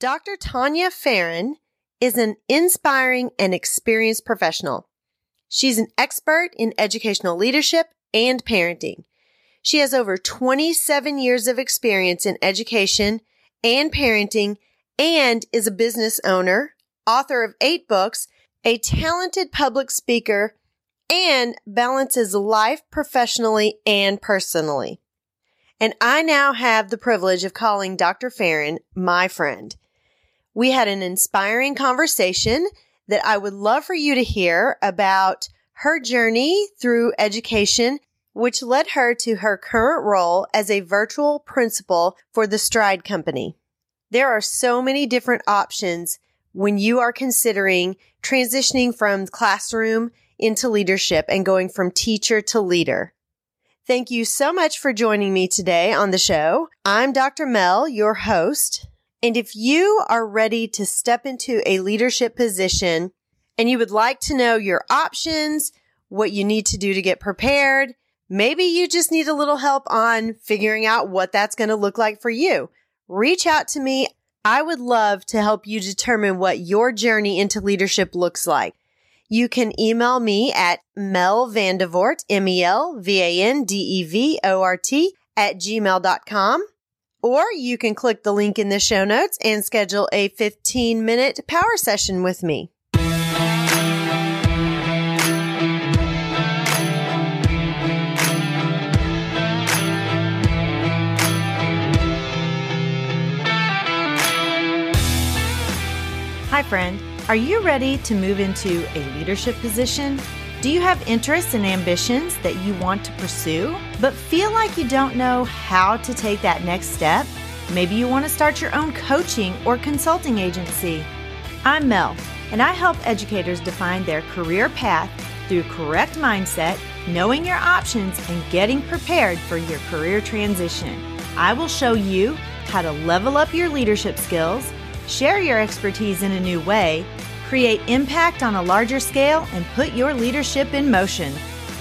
Dr. Tania Farran is an inspiring and experienced professional. She's an expert in educational leadership and parenting. She has over 27 years of experience in education and parenting and is a business owner, author of eight books, a talented public speaker, and balances life professionally and personally. And I now have the privilege of calling Dr. Farran my friend. We had an inspiring conversation that I would love for you to hear about her journey through education, which led her to her current role as a virtual principal for the Stride Company. There are so many different options when you are considering transitioning from classroom into leadership and going from teacher to leader. Thank you so much for joining me today on the show. I'm Dr. Mel, your host. And if you are ready to step into a leadership position and you would like to know your options, what you need to do to get prepared, maybe you just need a little help on figuring out what that's going to look like for you. Reach out to me. I would love to help you determine what your journey into leadership looks like. You can email me at Mel Vandevort, M-E-L-V-A-N-D-E-V-O-R-T at gmail.com. Or you can click the link in the show notes and schedule a 15 minute power session with me. Hi, friend. Are you ready to move into a leadership position? Do you have interests and ambitions that you want to pursue, but feel like you don't know how to take that next step? Maybe you want to start your own coaching or consulting agency. I'm Mel, and I help educators define their career path through correct mindset, knowing your options, and getting prepared for your career transition. I will show you how to level up your leadership skills, share your expertise in a new way, create impact on a larger scale, and put your leadership in motion.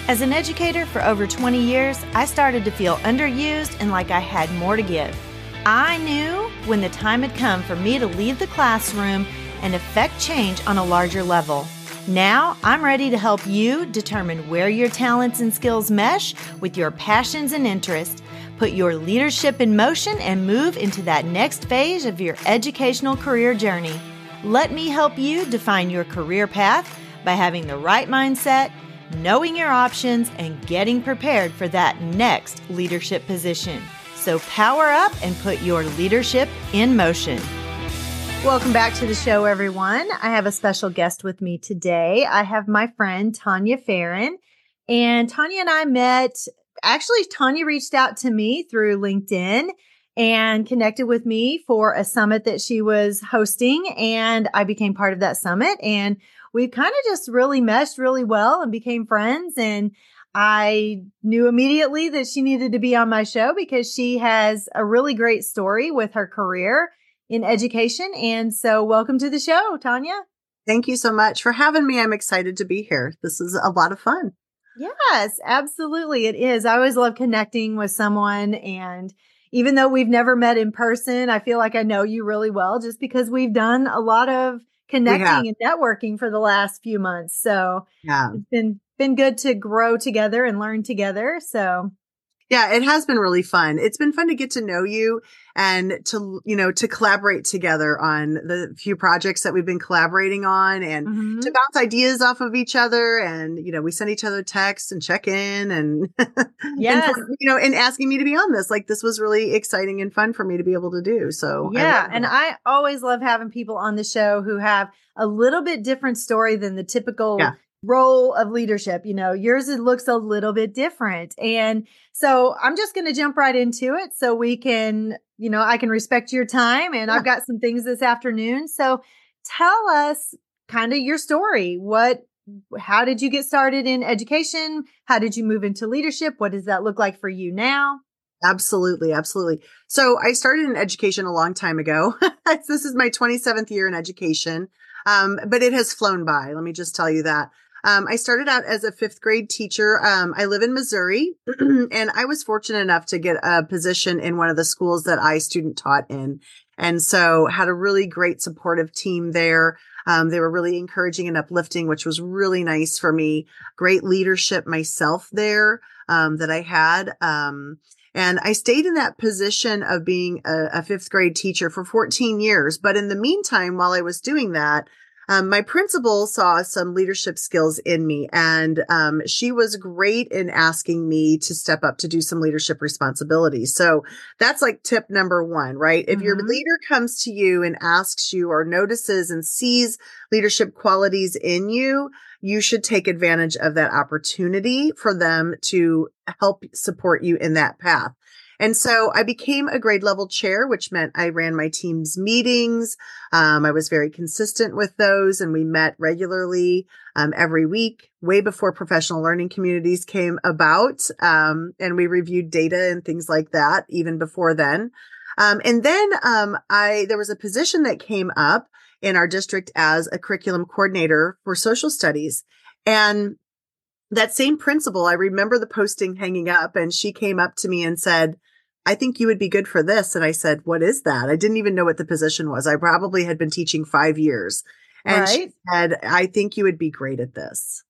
As an educator for over 20 years, I started to feel underused and like I had more to give. I knew when the time had come for me to leave the classroom and affect change on a larger level. Now I'm ready to help you determine where your talents and skills mesh with your passions and interests. Put your leadership in motion and move into that next phase of your educational career journey. Let me help you define your career path by having the right mindset, knowing your options, and getting prepared for that next leadership position. So power up and put your leadership in motion. Welcome back to the show, everyone. I have a special guest with me today. I have my friend Tania Farran. And Tania and I met, actually, Tania reached out to me through LinkedIn and connected with me for a summit that she was hosting. And I became part of that summit. And we kind of just really meshed really well and became friends. And I knew immediately that she needed to be on my show because she has a really great story with her career in education. And so, welcome to the show, Tania. Thank you so much for having me. I'm excited to be here. This is a lot of fun. Yes, absolutely. It is. I always love connecting with someone and even though we've never met in person, I feel like I know you really well just because we've done a lot of connecting and networking for the last few months. So yeah. it's been been good to grow together and learn together. So yeah, it has been really fun. It's been fun to get to know you and to, you know, to collaborate together on the few projects that we've been collaborating on and mm-hmm. to bounce ideas off of each other. And, you know, we send each other texts and check in and, yes. and, you know, and asking me to be on this. Like this was really exciting and fun for me to be able to do. So yeah. I and I always love having people on the show who have a little bit different story than the typical yeah role of leadership. You know, yours it looks a little bit different. And so I'm just going to jump right into it so we can, you know, I can respect your time and. I've got some things this afternoon. So tell us kind of your story. What how did you get started in education? How did you move into leadership? What does that look like for you now? Absolutely, absolutely. So I started in education a long time ago. this is my 27th year in education. Um, but it has flown by. Let me just tell you that. Um, I started out as a fifth grade teacher. Um, I live in Missouri and I was fortunate enough to get a position in one of the schools that I student taught in. And so had a really great supportive team there. Um, they were really encouraging and uplifting, which was really nice for me. Great leadership myself there, um, that I had. Um, and I stayed in that position of being a, a, fifth grade teacher for 14 years. But in the meantime, while I was doing that, um, my principal saw some leadership skills in me, and um, she was great in asking me to step up to do some leadership responsibilities. So that's like tip number one, right? If mm-hmm. your leader comes to you and asks you or notices and sees leadership qualities in you, you should take advantage of that opportunity for them to help support you in that path. And so I became a grade level chair, which meant I ran my team's meetings. Um, I was very consistent with those and we met regularly um, every week, way before professional learning communities came about. Um, and we reviewed data and things like that even before then. Um, and then um, I there was a position that came up in our district as a curriculum coordinator for social studies. And that same principal, I remember the posting hanging up and she came up to me and said, I think you would be good for this. And I said, what is that? I didn't even know what the position was. I probably had been teaching five years. And right. she said, I think you would be great at this.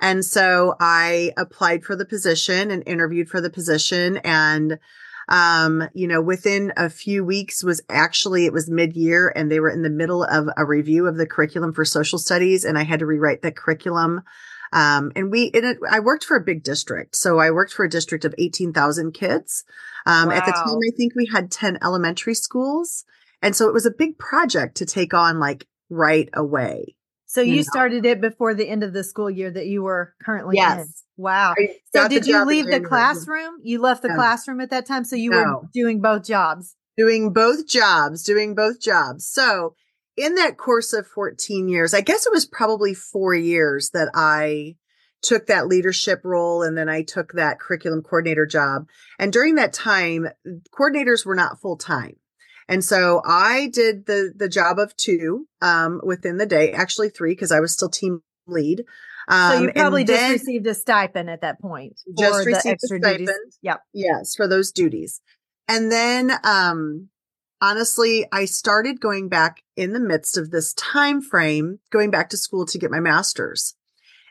And so I applied for the position and interviewed for the position. And, um, you know, within a few weeks was actually, it was mid year and they were in the middle of a review of the curriculum for social studies. And I had to rewrite the curriculum um, and we, it, I worked for a big district. So I worked for a district of 18,000 kids. Um, wow. at the time, I think we had 10 elementary schools. And so it was a big project to take on like right away. So you, you know? started it before the end of the school year that you were currently yes. in. Wow. So did you leave the classroom? You left the no. classroom at that time. So you no. were doing both jobs. Doing both jobs, doing both jobs. So in that course of 14 years, I guess it was probably four years that I took that leadership role and then I took that curriculum coordinator job. And during that time, coordinators were not full time. And so I did the, the job of two, um, within the day, actually three, because I was still team lead. Um, so you probably just received a stipend at that point. Just received a stipend. Duties. Yep. Yes, for those duties. And then, um, honestly, I started going back in the midst of this time frame, going back to school to get my master's.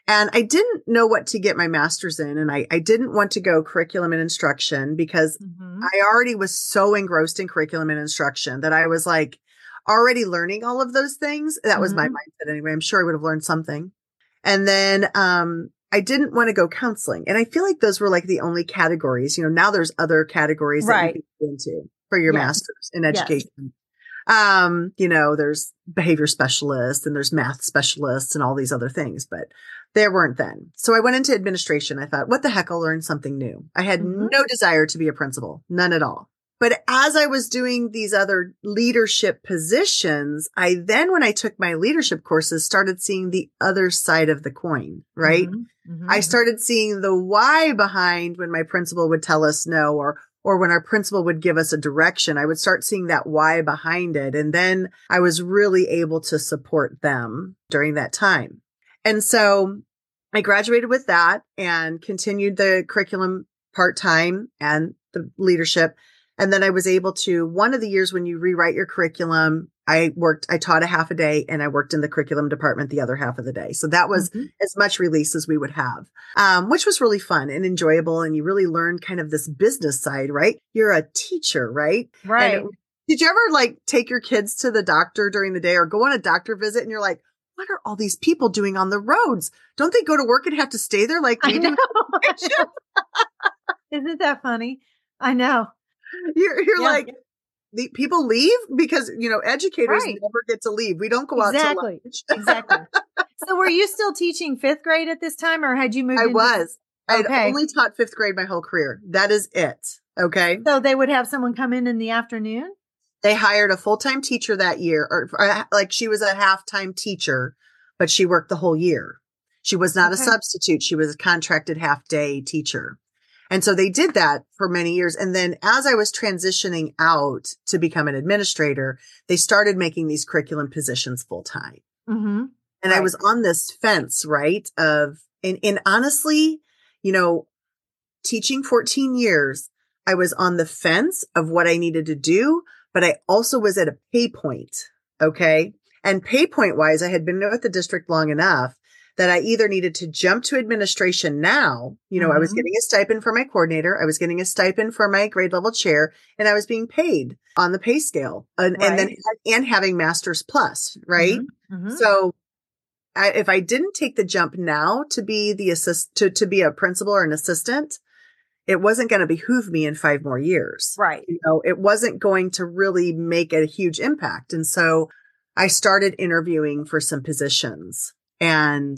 And I didn't know what to get my master's in. And I, I didn't want to go curriculum and instruction because mm-hmm. I already was so engrossed in curriculum and instruction that I was like already learning all of those things. That mm-hmm. was my mm-hmm. mindset anyway. I'm sure I would have learned something. And then, um, I didn't want to go counseling. And I feel like those were like the only categories. You know, now there's other categories right. that you can go into for your yes. master's in education. Yes. Um, you know, there's behavior specialists and there's math specialists and all these other things, but there weren't then. So I went into administration. I thought, what the heck? I'll learn something new. I had mm-hmm. no desire to be a principal, none at all. But as I was doing these other leadership positions, I then, when I took my leadership courses, started seeing the other side of the coin, right? Mm-hmm. Mm-hmm. I started seeing the why behind when my principal would tell us no or or when our principal would give us a direction, I would start seeing that why behind it. And then I was really able to support them during that time. And so I graduated with that and continued the curriculum part time and the leadership. And then I was able to, one of the years when you rewrite your curriculum, I worked, I taught a half a day and I worked in the curriculum department the other half of the day. So that was mm-hmm. as much release as we would have, um, which was really fun and enjoyable. And you really learned kind of this business side, right? You're a teacher, right? Right. And did you ever like take your kids to the doctor during the day or go on a doctor visit and you're like, what are all these people doing on the roads? Don't they go to work and have to stay there like we do? Isn't that funny? I know. You're, you're yeah. like, the people leave because you know educators right. never get to leave. We don't go exactly. out to lunch. exactly. So were you still teaching fifth grade at this time, or had you moved? I was. Okay. I only taught fifth grade my whole career. That is it. Okay. So they would have someone come in in the afternoon. They hired a full time teacher that year, or, or uh, like she was a half time teacher, but she worked the whole year. She was not okay. a substitute. She was a contracted half day teacher. And so they did that for many years. And then as I was transitioning out to become an administrator, they started making these curriculum positions full time. Mm-hmm. And right. I was on this fence, right? Of, and, and honestly, you know, teaching 14 years, I was on the fence of what I needed to do, but I also was at a pay point. Okay. And pay point wise, I had been with the district long enough that I either needed to jump to administration now. You know, mm-hmm. I was mm-hmm. getting a stipend for my coordinator. I was getting a stipend for my grade level chair and I was being paid on the pay scale and, right. and then, and having master's plus, right? Mm-hmm. Mm-hmm. So I, if I didn't take the jump now to be the assist, to, to be a principal or an assistant, it wasn't going to behoove me in five more years. Right. You know, it wasn't going to really make a huge impact. And so I started interviewing for some positions and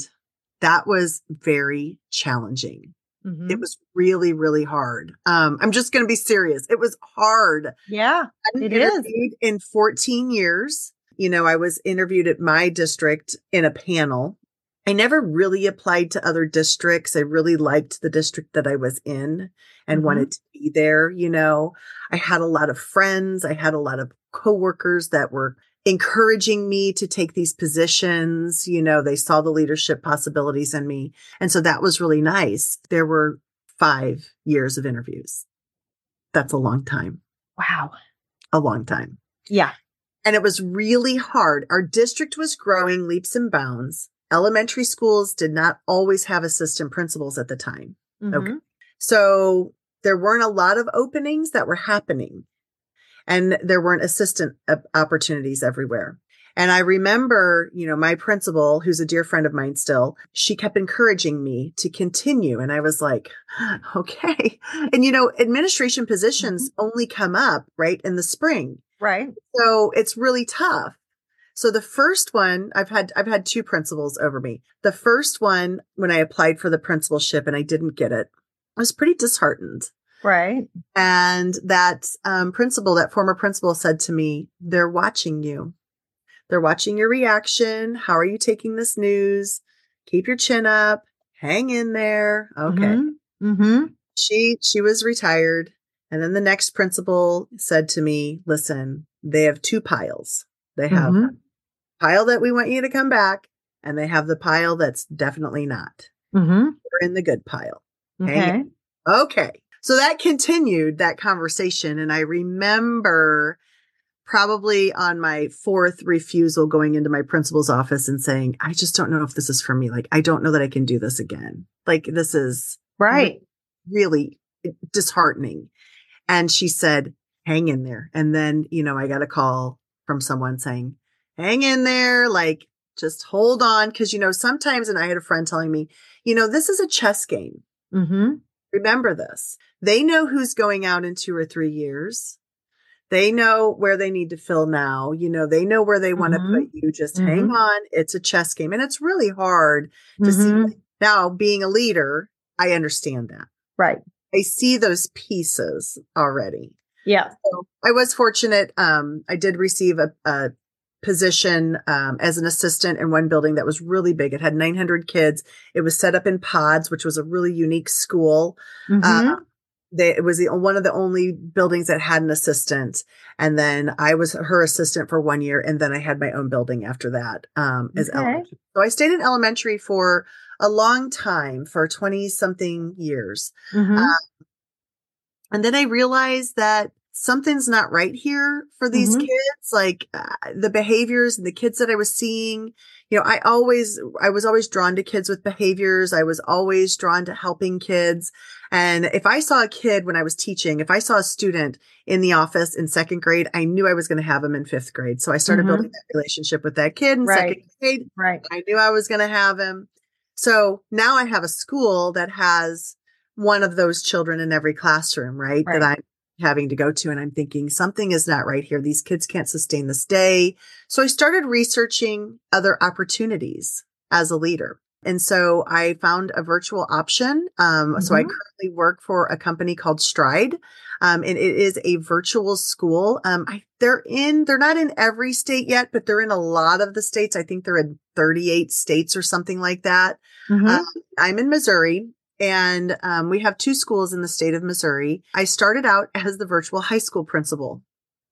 that was very challenging. Mm-hmm. It was really, really hard. Um, I'm just going to be serious. It was hard. Yeah, it is. In 14 years, you know, I was interviewed at my district in a panel. I never really applied to other districts. I really liked the district that I was in and mm-hmm. wanted to be there. You know, I had a lot of friends. I had a lot of coworkers that were encouraging me to take these positions. You know, they saw the leadership possibilities in me. And so that was really nice. There were five years of interviews. That's a long time. Wow. A long time. Yeah. And it was really hard. Our district was growing leaps and bounds. Elementary schools did not always have assistant principals at the time. Mm-hmm. Okay. So there weren't a lot of openings that were happening and there weren't assistant opportunities everywhere. And I remember, you know, my principal, who's a dear friend of mine still, she kept encouraging me to continue. And I was like, okay. And, you know, administration positions mm-hmm. only come up right in the spring. Right. So it's really tough. So the first one, I've had, I've had two principals over me. The first one, when I applied for the principalship and I didn't get it, I was pretty disheartened. Right. And that um, principal, that former principal said to me, they're watching you. They're watching your reaction. How are you taking this news? Keep your chin up. Hang in there. Okay. Mm-hmm. Mm-hmm. She, she was retired. And then the next principal said to me, listen, they have two piles. They have mm-hmm. pile that we want you to come back and they have the pile that's definitely not. Mm-hmm. We're in the good pile. Okay. Okay. So that continued that conversation. And I remember probably on my fourth refusal going into my principal's office and saying, I just don't know if this is for me. Like, I don't know that I can do this again. Like, this is right. Really disheartening. And she said, hang in there. And then, you know, I got a call from someone saying, hang in there. Like, just hold on. Cause, you know, sometimes, and I had a friend telling me, you know, this is a chess game. Mm-hmm. Remember this. They know who's going out in two or three years. They know where they need to fill now. You know, they know where they want to mm-hmm. put you. Just mm-hmm. hang on. It's a chess game. And it's really hard to mm-hmm. see. Now, being a leader, I understand that. Right. I see those pieces already. Yeah. So I was fortunate. Um, I did receive a, a position um, as an assistant in one building that was really big. It had 900 kids. It was set up in pods, which was a really unique school. Mm-hmm. Uh, they, it was the, one of the only buildings that had an assistant. And then I was her assistant for one year. And then I had my own building after that um, as okay. elementary. So I stayed in elementary for a long time, for 20 something years. Mm-hmm. Um, and then I realized that something's not right here for these mm-hmm. kids like uh, the behaviors and the kids that i was seeing you know i always i was always drawn to kids with behaviors i was always drawn to helping kids and if i saw a kid when i was teaching if i saw a student in the office in second grade i knew i was going to have him in fifth grade so i started mm-hmm. building that relationship with that kid in right. second grade right i knew i was going to have him so now i have a school that has one of those children in every classroom, right? right. That I'm having to go to. And I'm thinking something is not right here. These kids can't sustain this day. So I started researching other opportunities as a leader. And so I found a virtual option. Um, mm-hmm. So I mm-hmm. currently work for a company called Stride. Um, and it is a virtual school. Um, I, they're in, they're not in every state yet, but they're in a lot of the states. I think they're in 38 states or something like that. Mm-hmm. Um, I'm in Missouri and um, we have two schools in the state of Missouri. I started out as the virtual high school principal,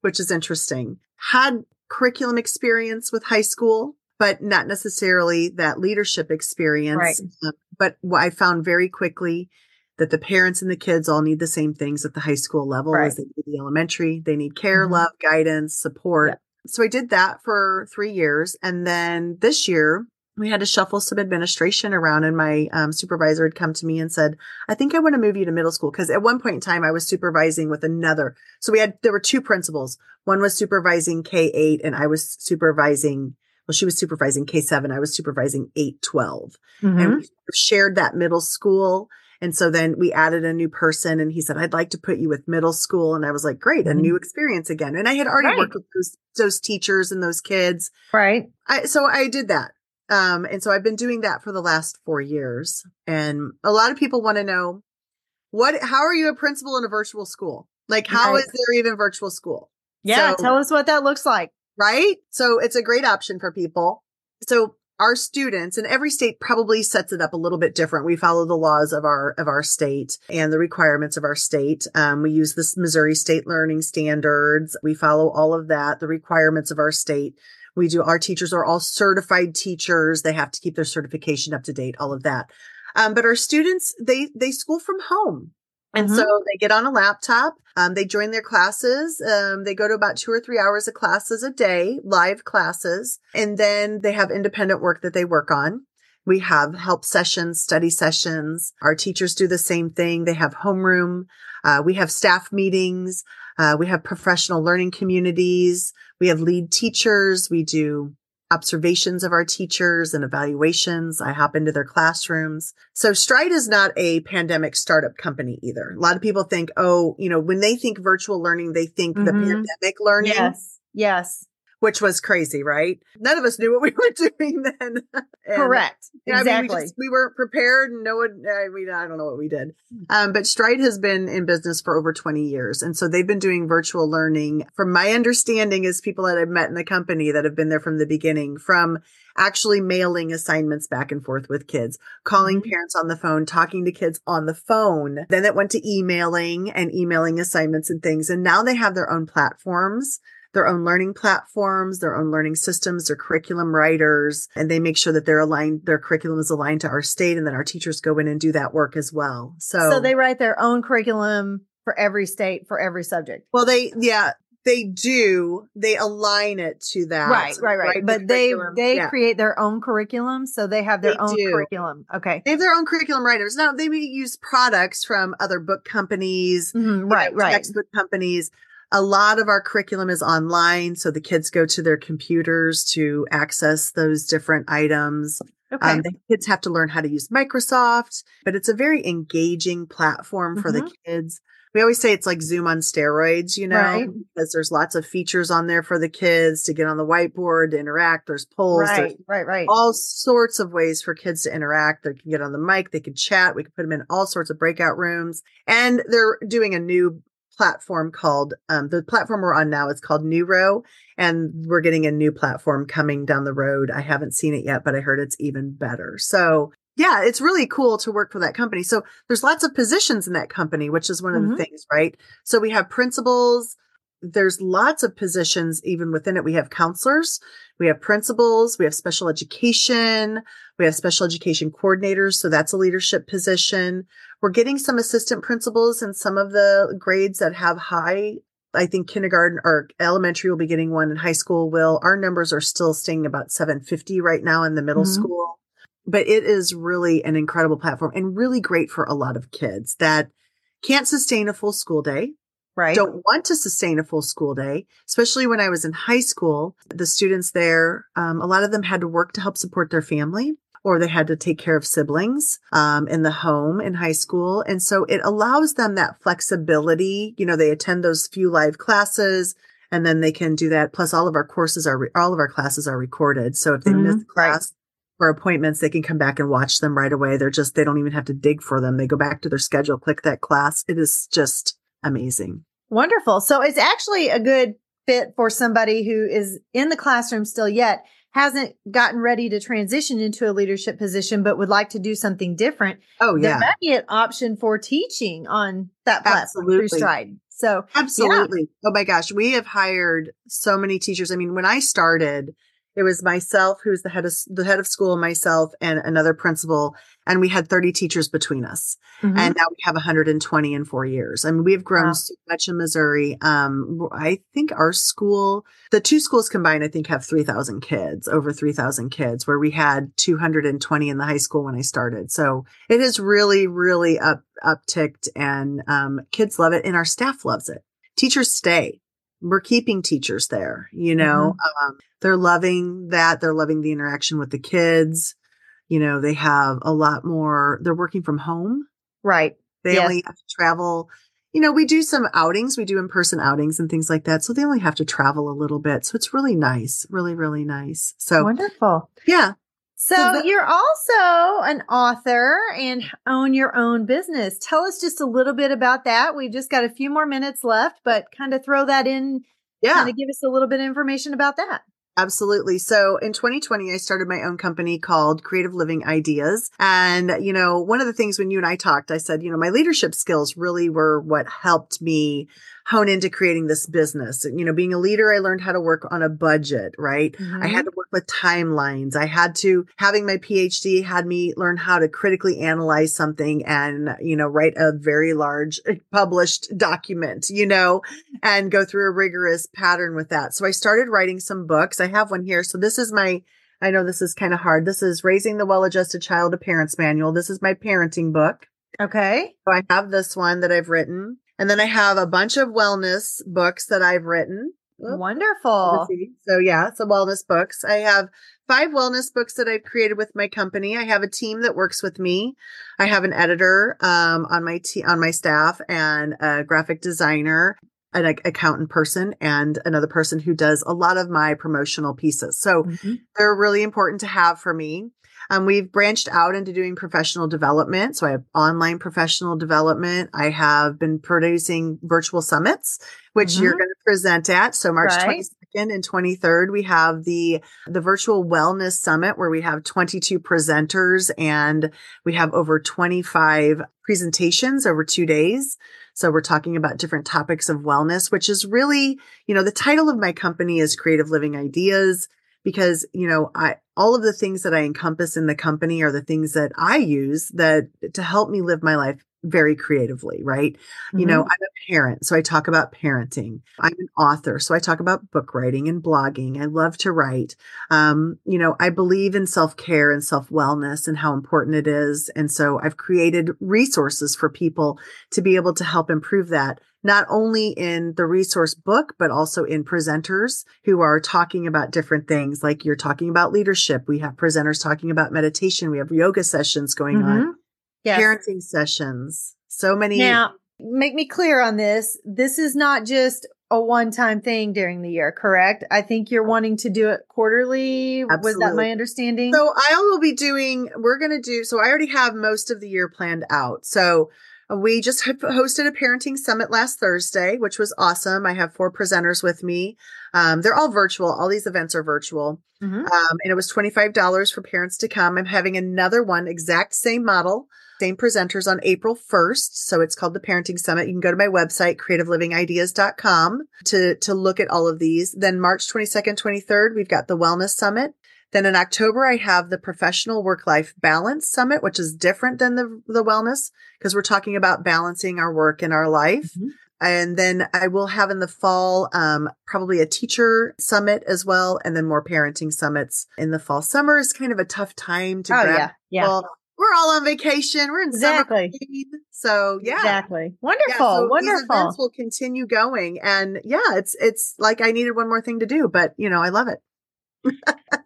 which is interesting. Had curriculum experience with high school, but not necessarily that leadership experience. Right. Uh, but what I found very quickly that the parents and the kids all need the same things at the high school level Right. as they do the elementary. They need care, Mhm. love, guidance, support. Yeah. So I did that for three years. And then this year we had to shuffle some administration around and my um, supervisor had come to me and said, I think I want to move you to middle school. Cause at one point in time I was supervising with another. So we had, there were two principals. One was supervising K8 and I was supervising, well, she was supervising K7. I was supervising 812 Mhm. and we shared that middle school. And so then we added a new person and he said, I'd like to put you with middle school. And I was like, great, a new experience again. And I had already Right. worked with those, those teachers and those kids. Right. I, so I did that. Um, and so I've been doing that for the last four years. And a lot of people want to know what, how are you a principal in a virtual school? Like, how Right. is there even virtual school? Yeah. So- tell us what that looks like. right? So it's a great option for people. So our students and every state probably sets it up a little bit different. We follow the laws of our of our state and the requirements of our state. Um, we use this Missouri State Learning Standards. We follow all of that, the requirements of our state. We do. Our teachers are all certified teachers. They have to keep their certification up to date. All of that. Um, but our students, they they school from home. And Mhm. so they get on a laptop. Um, they join their classes. Um, they go to about two or three hours of classes a day, live classes. And then they have independent work that they work on. We have help sessions, study sessions. Our teachers do the same thing. They have homeroom. Uh, we have staff meetings. Uh, we have professional learning communities. We have lead teachers. We do observations of our teachers and evaluations. I hop into their classrooms. So Stride is not a pandemic startup company either. A lot of people think, oh, you know, when they think virtual learning, they think the Mhm. pandemic learning, Yes. Yes. Which was crazy, right? None of us knew what we were doing then. And- Correct. yeah, I mean, exactly. we, just, we weren't prepared. and No one, I mean, I don't know what we did. Um, but Stride has been in business for over 20 years. And so they've been doing virtual learning from my understanding is people that I've met in the company that have been there from the beginning, from actually mailing assignments back and forth with kids, calling Mhm. parents on the phone, talking to kids on the phone. Then it went to emailing and emailing assignments and things. And now they have their own platforms their own learning platforms, their own learning systems, their curriculum writers, and they make sure that they're aligned, their curriculum is aligned to our state, and then our teachers go in and do that work as well. So, so they write their own curriculum for every state for every subject. well, they, yeah, they do. They align it to that. Right, right, right. the But they they Yeah. create their own curriculum, so they have their They own do. curriculum. Okay. They have their own curriculum writers. Now they may use products from other book companies, Mhm, Right, know, right. textbook companies. A lot of our curriculum is online, so the kids go to their computers to access those different items. Okay. Um, the kids have to learn how to use Microsoft, but it's a very engaging platform for the kids. We always say it's like Zoom on steroids, you know, Right. because there's lots of features on there for the kids to get on the whiteboard, to interact. There's polls, there's right, right, right. all sorts of ways for kids to interact. They can get on the mic, they can chat, we can put them in all sorts of breakout rooms. And they're doing a new platform called um, the platform we're on now is called Newrow and we're getting a new platform coming down the road. I haven't seen it yet, but I heard it's even better. So yeah, it's really cool to work for that company. So there's lots of positions in that company, which is one of Mhm. the things, right? So we have principals. There's lots of positions even within it. We have counselors, we have principals, we have special education, we have special education coordinators. So that's a leadership position. We're getting some assistant principals in some of the grades that have high I think kindergarten or elementary will be getting one and high school will. Our numbers are still staying about 750 right now in the middle Mhm. school. But it is really an incredible platform and really great for a lot of kids that can't sustain a full school day, right. don't want to sustain a full school day, especially when I was in high school. The students there, um, a lot of them had to work to help support their family or they had to take care of siblings um, in the home in high school. And so it allows them that flexibility. You know, they attend those few live classes and then they can do that. Plus all of our courses are, re- all of our classes are recorded. So if they miss Mhm, a class or appointments, they can come back and watch them right away. They're just, they don't even have to dig for them. They go back to their schedule, click that class. It is just amazing. Wonderful. So it's actually a good fit for somebody who is in the classroom still yet, hasn't gotten ready to transition into a leadership position, but would like to do something different. Oh There yeah. might be an option for teaching on that platform through Stride. So Absolutely. Oh my gosh. We have hired so many teachers. I mean, when I started, it was myself, who's the head of the head of school, myself, and another principal, and we had 30 teachers between us. Mm-hmm. And now we have 120 in four years. I mean, we have grown wow. so much in Missouri. Um, I think our school, the two schools combined, I think have 3,000 kids, over 3,000 kids, where we had 220 in the high school when I started. So it has really, really up upticked, and um, kids love it, and our staff loves it. Teachers stay we're keeping teachers there, you know, mm-hmm. um, they're loving that. They're loving the interaction with the kids. You know, they have a lot more, they're working from home. Right. They yes. only have to travel. You know, we do some outings, we do in person outings and things like that. So they only have to travel a little bit. So it's really nice, really, really nice. So wonderful. Yeah. So, so the- you're also an author and own your own business. Tell us just a little bit about that. We've just got a few more minutes left, but kind of throw that in. Yeah. Kind of give us a little bit of information about that. Absolutely. So in 2020, I started my own company called Creative Living Ideas. And, you know, one of the things when you and I talked, I said, you know, my leadership skills really were what helped me hone into creating this business. You know, being a leader, I learned how to work on a budget, right? Mm-hmm. I had to work with timelines. I had to, having my PhD had me learn how to critically analyze something and, you know, write a very large published document, you know, and go through a rigorous pattern with that. So I started writing some books. I have one here. So this is my, I know this is kind of hard. This is Raising the Well Adjusted Child, a Parent's Manual. This is my parenting book. Okay. So I have this one that I've written. And then I have a bunch of wellness books that I've written. Wonderful. So yeah, some wellness books. I have five wellness books that I've created with my company. I have a team that works with me. I have an editor um, on my te- on my staff and a graphic designer, an accountant person, and another person who does a lot of my promotional pieces. So mm-hmm. they're really important to have for me. Um, we've branched out into doing professional development. So I have online professional development. I have been producing virtual summits, which mm-hmm. you're going to present at. So March right. 22nd and 23rd, we have the, the virtual wellness summit where we have 22 presenters and we have over 25 presentations over two days. So we're talking about different topics of wellness, which is really, you know, the title of my company is Creative Living Ideas because, you know, I, all of the things that I encompass in the company are the things that I use that to help me live my life very creatively, right? Mm-hmm. You know, mm-hmm. I'm a parent, so I talk about parenting. I'm an author, so I talk about book writing and blogging. I love to write. Um, you know, I believe in self care and self wellness and how important it is. And so I've created resources for people to be able to help improve that not only in the resource book, but also in presenters who are talking about different things. Like you're talking about leadership. We have presenters talking about meditation. We have yoga sessions going mm-hmm. on, yes. parenting sessions. So many. Now, make me clear on this. This is not just a one time thing during the year, correct? I think you're wanting to do it quarterly. Absolutely. Was that my understanding? So I will be doing, we're going to do, so I already have most of the year planned out. So we just hosted a parenting summit last Thursday, which was awesome. I have four presenters with me. Um, they're all virtual. All these events are virtual. Mm-hmm. Um, and it was $25 for parents to come. I'm having another one, exact same model, same presenters on April 1st. So it's called the Parenting Summit. You can go to my website, creativelivingideas.com to, to look at all of these. Then March 22nd, 23rd, we've got the Wellness Summit. Then in October, I have the Professional Work Life Balance Summit, which is different than the, the wellness because we're talking about balancing our work and our life. Mm-hmm. And then I will have in the fall, um, probably a teacher summit as well. And then more parenting summits in the fall. Summer is kind of a tough time to oh, grab. Yeah. yeah. We're all on vacation. We're in exactly. summer. So yeah. Exactly. Wonderful. Yeah, so wonderful. These events will continue going. And yeah, it's, it's like I needed one more thing to do, but you know, I love it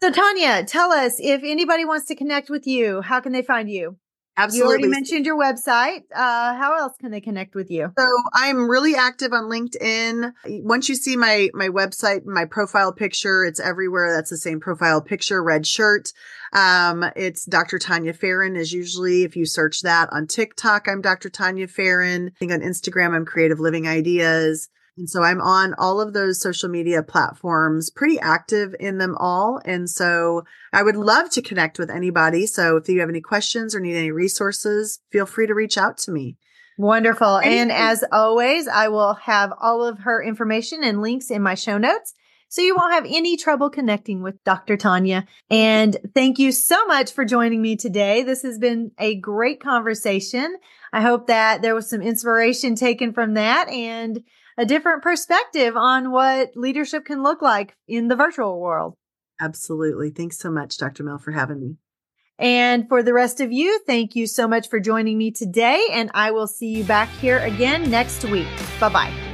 so Tania, tell us if anybody wants to connect with you, how can they find you? Absolutely. You already mentioned your website. Uh, how else can they connect with you? So I'm really active on LinkedIn. Once you see my my website, my profile picture, it's everywhere. That's the same profile picture, red shirt. Um, it's Dr. Tania Farran is usually if you search that on TikTok, I'm Dr. Tania Farran. I think on Instagram, I'm Creative Living Ideas. And so I'm on all of those social media platforms, pretty active in them all. And so I would love to connect with anybody. So if you have any questions or need any resources, feel free to reach out to me. Wonderful. And as always, I will have all of her information and links in my show notes. so you won't have any trouble connecting with Dr. Tania. And thank you so much for joining me today. This has been a great conversation. I hope that there was some inspiration taken from that and a different perspective on what leadership can look like in the virtual world. Absolutely. Thanks so much, Dr. Mel, for having me. And for the rest of you, thank you so much for joining me today. And I will see you back here again next week. Bye bye.